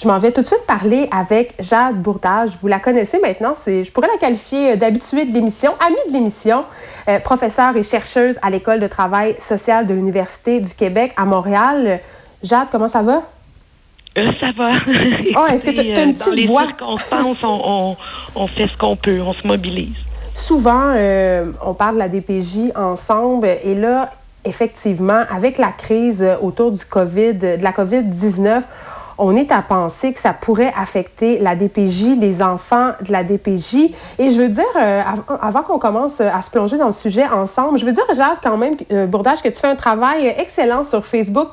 Je m'en vais tout de suite parler avec Jade Bourdage. Vous la connaissez maintenant. C'est, je pourrais la qualifier d'habituée de l'émission, amie de l'émission, euh, professeure et chercheuse à l'École de travail social de l'Université du Québec à Montréal. Jade, comment ça va? Euh, ça va. Oh, est-ce que tu as, une petite Dans les voix? circonstances, on, on, on, fait ce qu'on peut, on se mobilise. Souvent, euh, on parle de la DPJ ensemble et là, effectivement, avec la crise autour du COVID, de la COVID-19, on est à penser que ça pourrait affecter la DPJ, les enfants de la DPJ. Et je veux dire, euh, avant qu'on commence à se plonger dans le sujet ensemble, je veux dire, Jade, quand même, euh, Bourdage, que tu fais un travail excellent sur Facebook.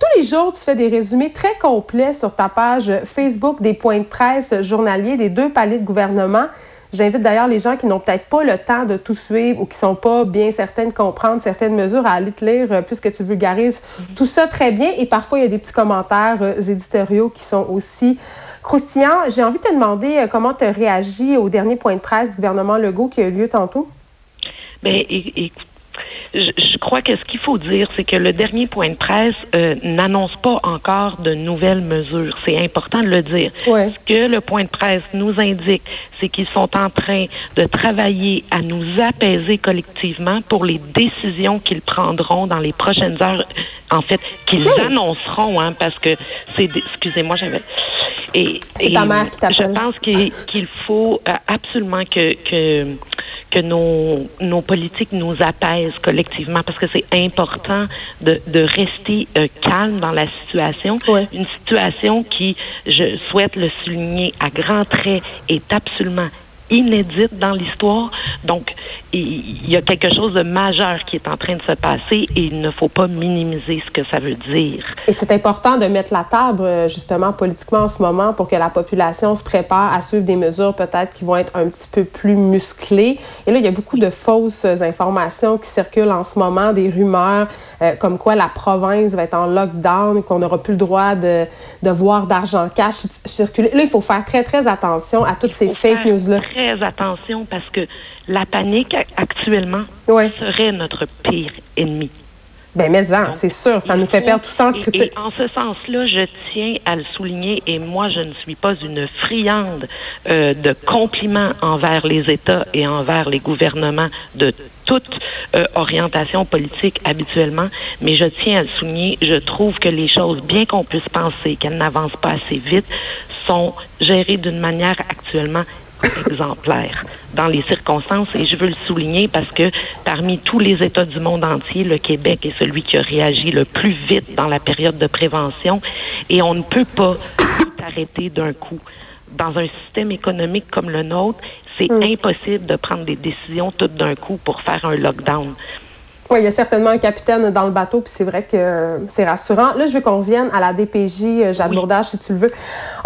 Tous les jours, tu fais des résumés très complets sur ta page Facebook des points de presse journaliers des deux paliers de gouvernement. J'invite d'ailleurs les gens qui n'ont peut-être pas le temps de tout suivre ou qui sont pas bien certaines de comprendre certaines mesures à aller te lire euh, puisque tu vulgarises tout ça très bien. Et parfois, il y a des petits commentaires euh, éditoriaux qui sont aussi croustillants. J'ai envie de te demander euh, comment tu as réagi au dernier point de presse du gouvernement Legault qui a eu lieu tantôt. Bien, écoute, je, je, crois que ce qu'il faut dire, c'est que le dernier point de presse euh, n'annonce pas encore de nouvelles mesures. C'est important de le dire. Ouais. Ce que le point de presse nous indique, c'est qu'ils sont en train de travailler à nous apaiser collectivement pour les décisions qu'ils prendront dans les prochaines heures. En fait, qu'ils Oui. annonceront, hein, parce que c'est. Excusez-moi, j'avais. Et, et ta mère qui. Je pense qu'il qu'il faut euh, absolument que, que, que nos, nos politiques nous apaisent collectivement parce que c'est important de, de rester euh, calme dans la situation. Ouais. Une situation qui, je souhaite le souligner à grands traits, est absolument inédite dans l'histoire. Donc, il y a quelque chose de majeur qui est en train de se passer et il ne faut pas minimiser ce que ça veut dire. Et c'est important de mettre la table, euh, justement, politiquement en ce moment pour que la population se prépare à suivre des mesures peut-être qui vont être un petit peu plus musclées. Et là, il y a beaucoup de fausses informations qui circulent en ce moment, des rumeurs euh, comme quoi la province va être en lockdown, qu'on n'aura plus le droit de, de voir d'argent cash circuler. Là, il faut faire très, très attention à toutes ces fake news-là. Très attention parce que la panique actuellement Ouais. serait notre pire ennemi. Ben, mais c'est sûr, ça nous fait perdre tout sens et- critique. Et en ce sens-là, je tiens à le souligner, et moi, je ne suis pas une friande euh, de compliments envers les États et envers les gouvernements de toute euh, orientation politique habituellement, mais je tiens à le souligner, je trouve que les choses, bien qu'on puisse penser qu'elles n'avancent pas assez vite, sont gérées d'une manière actuellement exemplaire dans les circonstances et je veux le souligner parce que parmi tous les États du monde entier, le Québec est celui qui a réagi le plus vite dans la période de prévention et on ne peut pas tout arrêter d'un coup. Dans un système économique comme le nôtre, c'est impossible de prendre des décisions toutes d'un coup pour faire un lockdown. Oui, il y a certainement un capitaine dans le bateau, puis c'est vrai que euh, c'est rassurant. Là, je veux qu'on revienne à la DPJ, euh, Jade Oui. Bourdage, si tu le veux.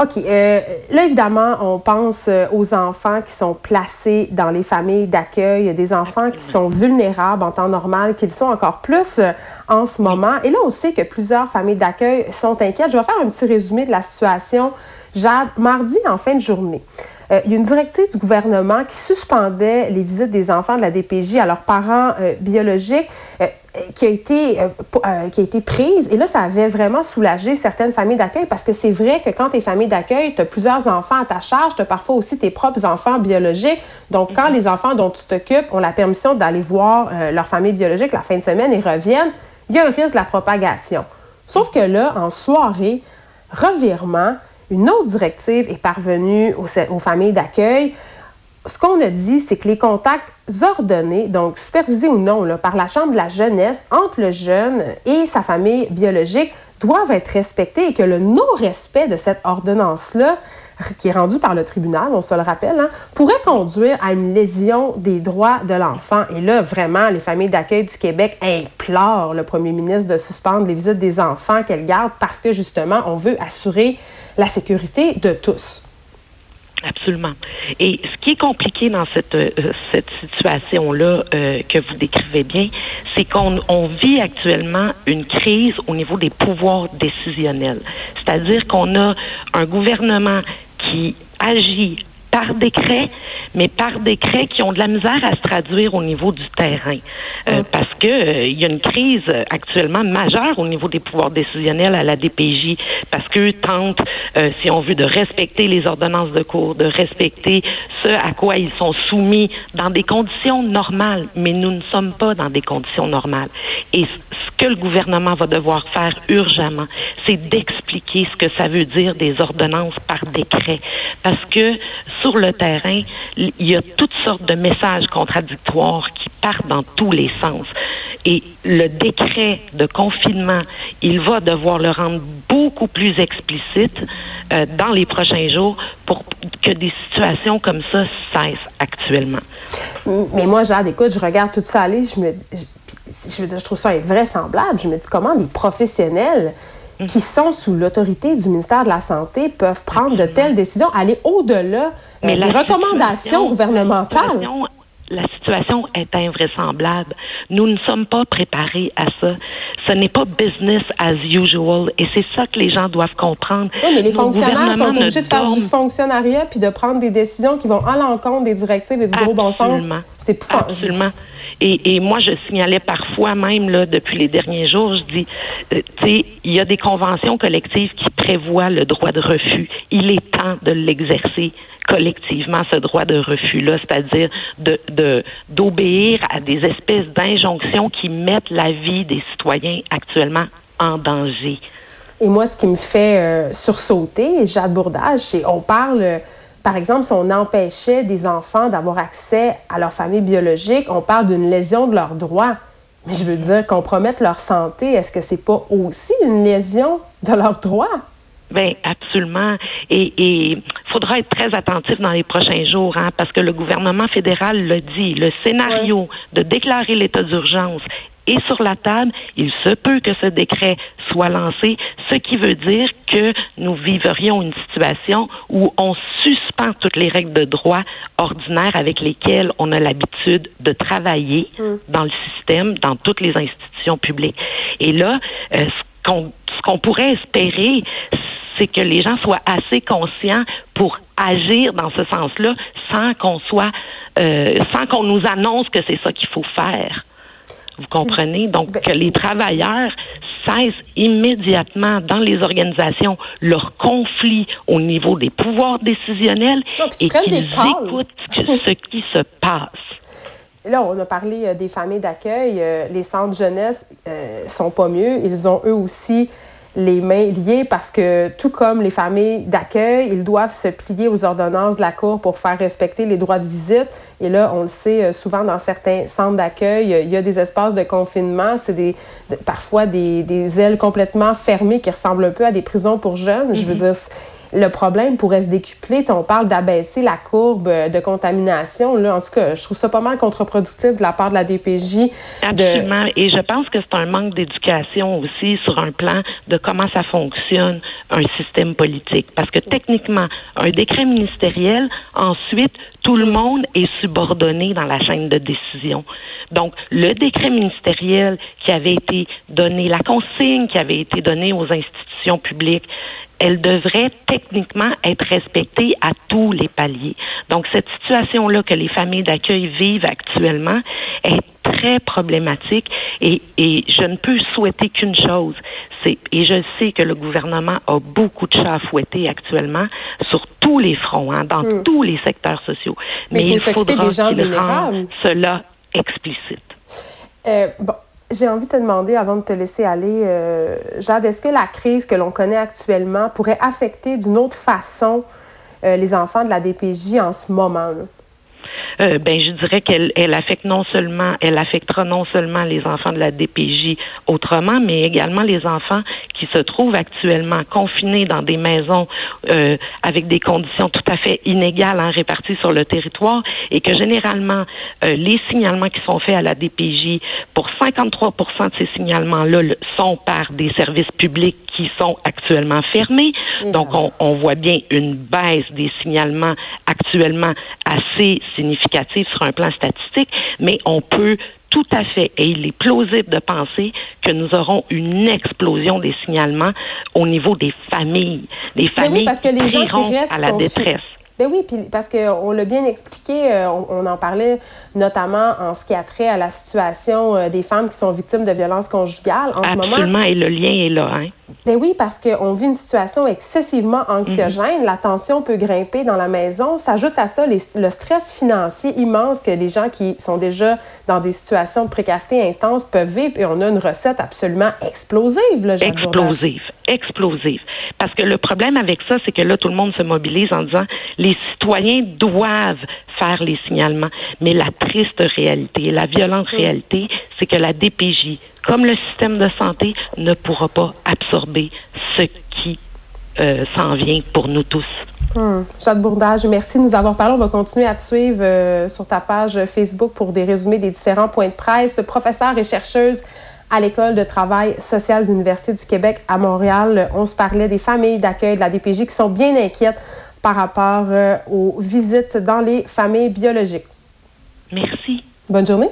OK. euh, là, évidemment, on pense aux enfants qui sont placés dans les familles d'accueil, des enfants qui sont vulnérables en temps normal, qu'ils sont encore plus en ce moment. Et là, on sait que plusieurs familles d'accueil sont inquiètes. Je vais faire un petit résumé de la situation. Jade, mardi, en fin de journée, euh, il y a une directive du gouvernement qui suspendait les visites des enfants de la DPJ à leurs parents euh, biologiques euh, qui, a été, prise. Et là, ça avait vraiment soulagé certaines familles d'accueil parce que c'est vrai que quand tu es famille d'accueil, tu as plusieurs enfants à ta charge, tu as parfois aussi tes propres enfants biologiques. Donc, quand les enfants dont tu t'occupes ont la permission d'aller voir leur famille biologique la fin de semaine et reviennent, il y a un risque de la propagation. Sauf que là, en soirée, revirement, une autre directive est parvenue aux, familles d'accueil. Ce qu'on a dit, c'est que les contacts ordonnés, donc supervisés ou non par la Chambre de la jeunesse entre le jeune et sa famille biologique, doivent être respectés et que le non-respect de cette ordonnance-là, qui est rendue par le tribunal, on se le rappelle, hein, pourrait conduire à une lésion des droits de l'enfant. Et là, vraiment, les familles d'accueil du Québec implorent le premier ministre de suspendre les visites des enfants qu'elles gardent parce que, justement, on veut assurer la sécurité de tous. Absolument. Et ce qui est compliqué dans cette, euh, situation-là euh, que vous décrivez bien, c'est qu'on on vit actuellement une crise au niveau des pouvoirs décisionnels. C'est-à-dire qu'on a un gouvernement qui agit par décret, mais par décret qui ont de la misère à se traduire au niveau du terrain. Euh, parce que euh, il y a une crise actuellement majeure au niveau des pouvoirs décisionnels à la DPJ, parce qu'eux tentent, euh, si on veut, de respecter les ordonnances de cours, de respecter ce à quoi ils sont soumis dans des conditions normales, mais nous ne sommes pas dans des conditions normales. Et que le gouvernement va devoir faire urgemment, c'est d'expliquer ce que ça veut dire des ordonnances par décret. Parce que sur le terrain, il y a toutes sortes de messages contradictoires qui partent dans tous les sens. Et le décret de confinement, il va devoir le rendre beaucoup plus explicite euh, dans les prochains jours pour que des situations comme ça cessent actuellement. Mais moi, Jade, écoute, je regarde tout ça aller, je me, je, veux dire, je trouve ça invraisemblable. Je me dis comment les professionnels mm. qui sont sous l'autorité du ministère de la Santé peuvent prendre de telles décisions, aller au-delà euh, des recommandations gouvernementales la situation est invraisemblable. Nous ne sommes pas préparés à ça. Ce n'est pas business as usual et c'est ça que les gens doivent comprendre. Oui, mais les fonctionnaires sont obligés de faire du fonctionnariat puis de prendre des décisions qui vont à l'encontre des directives et du gros bon sens. C'est Absolument. Et, et, moi, je signalais parfois même là depuis les derniers jours, je dis, euh, tu sais, il y a des conventions collectives qui prévoient le droit de refus. Il est temps de l'exercer collectivement ce droit de refus-là, c'est-à-dire de, d'obéir à des espèces d'injonctions qui mettent la vie des citoyens actuellement en danger. Et moi, ce qui me fait euh, sursauter, Jade Bourdage, c'est on parle, par exemple, si on empêchait des enfants d'avoir accès à leur famille biologique, on parle d'une lésion de leurs droits. Mais je veux dire, compromettre leur santé, est-ce que c'est pas aussi une lésion de leurs droits? Ben absolument. Et il faudra être très attentif dans les prochains jours, hein, parce que le gouvernement fédéral le dit. Le scénario de déclarer l'état d'urgence est sur la table. Il se peut que ce décret soit lancé, ce qui veut dire que nous vivrions une situation où on suspend toutes les règles de droit ordinaires avec lesquelles on a l'habitude de travailler mm. dans le système, dans toutes les institutions publiques. Et là, euh, ce qu'on ce qu'on pourrait espérer, c'est que les gens soient assez conscients pour agir dans ce sens-là sans qu'on soit, euh, sans qu'on nous annonce que c'est ça qu'il faut faire. Vous comprenez? Donc, ben que les travailleurs cessent immédiatement dans les organisations leur conflit au niveau des pouvoirs décisionnels et qu'ils écoutent ce qui se passe. Là, on a parlé euh, des familles d'accueil. Euh, les centres jeunesse sont pas mieux. Ils ont eux aussi les mains liées parce que tout comme les familles d'accueil, ils doivent se plier aux ordonnances de la Cour pour faire respecter les droits de visite. Et là, on le sait euh, souvent dans certains centres d'accueil, il y a des espaces de confinement, c'est des, parfois des, des, ailes complètement fermées qui ressemblent un peu à des prisons pour jeunes. Je veux mm-hmm. dire, le problème pourrait se décupler. on parle d'abaisser la courbe de contamination. En tout cas, je trouve ça pas mal contre-productif de la part de la DPJ. Absolument. Et je pense que c'est un manque d'éducation aussi sur un plan de comment ça fonctionne un système politique. Parce que techniquement, un décret ministériel, ensuite, tout le monde est subordonné dans la chaîne de décision. Donc, le décret ministériel qui avait été donné, la consigne qui avait été donnée aux institutions publiques, elle devrait techniquement être respectée à tous les paliers. Donc, cette situation-là que les familles d'accueil vivent actuellement est très problématique et, et je ne peux souhaiter qu'une chose, c'est, et je sais que le gouvernement a beaucoup de chats à fouetter actuellement sur tous les fronts, hein, dans hmm. tous les secteurs sociaux. Mais, il faudra qu'il rende cela explicite. Euh, bon, j'ai envie de te demander, avant de te laisser aller, euh, Jade, est-ce que la crise que l'on connaît actuellement pourrait affecter d'une autre façon euh, les enfants de la DPJ en ce moment? Euh, ben je dirais qu'elle elle affecte non seulement elle affectera non seulement les enfants de la DPJ autrement, mais également les enfants qui se trouvent actuellement confinés dans des maisons euh, avec des conditions tout à fait inégales en hein, réparties sur le territoire et que généralement euh, les signalements qui sont faits à la DPJ pour 53% de ces signalements-là sont par des services publics qui sont actuellement fermés. Donc, on, on, voit bien une baisse des signalements actuellement assez significative sur un plan statistique, mais on peut tout à fait, et il est plausible de penser que nous aurons une explosion des signalements au niveau des familles, des familles parce que les gens qui restent à la détresse. Ben oui, puis parce qu'on l'a bien expliqué, euh, on, en parlait notamment en ce qui a trait à la situation euh, des femmes qui sont victimes de violences conjugales en Absolument, ce moment. et le lien est là. Hein? Ben oui, parce qu'on vit une situation excessivement anxiogène. La tension peut grimper dans la maison. S'ajoute à ça le stress financier immense que les gens qui sont déjà dans des situations de précarité intense peuvent vivre. Et on a une recette absolument explosive, là, Explosive, explosive. Parce que le problème avec ça, c'est que là, tout le monde se mobilise en disant les citoyens doivent faire les signalements. Mais la triste réalité, la violente réalité, c'est que la DPJ, comme le système de santé, ne pourra pas absorber ce qui euh, s'en vient pour nous tous. Hmm. Jade Bourdage, merci de nous avoir parlé. On va continuer à te suivre euh, sur ta page Facebook pour des résumés des différents points de presse. Professeure et chercheuse à l'École de travail social de l'Université du Québec à Montréal. On se parlait des familles d'accueil de la DPJ qui sont bien inquiètes par rapport euh, aux visites dans les familles biologiques. Merci. Bonne journée.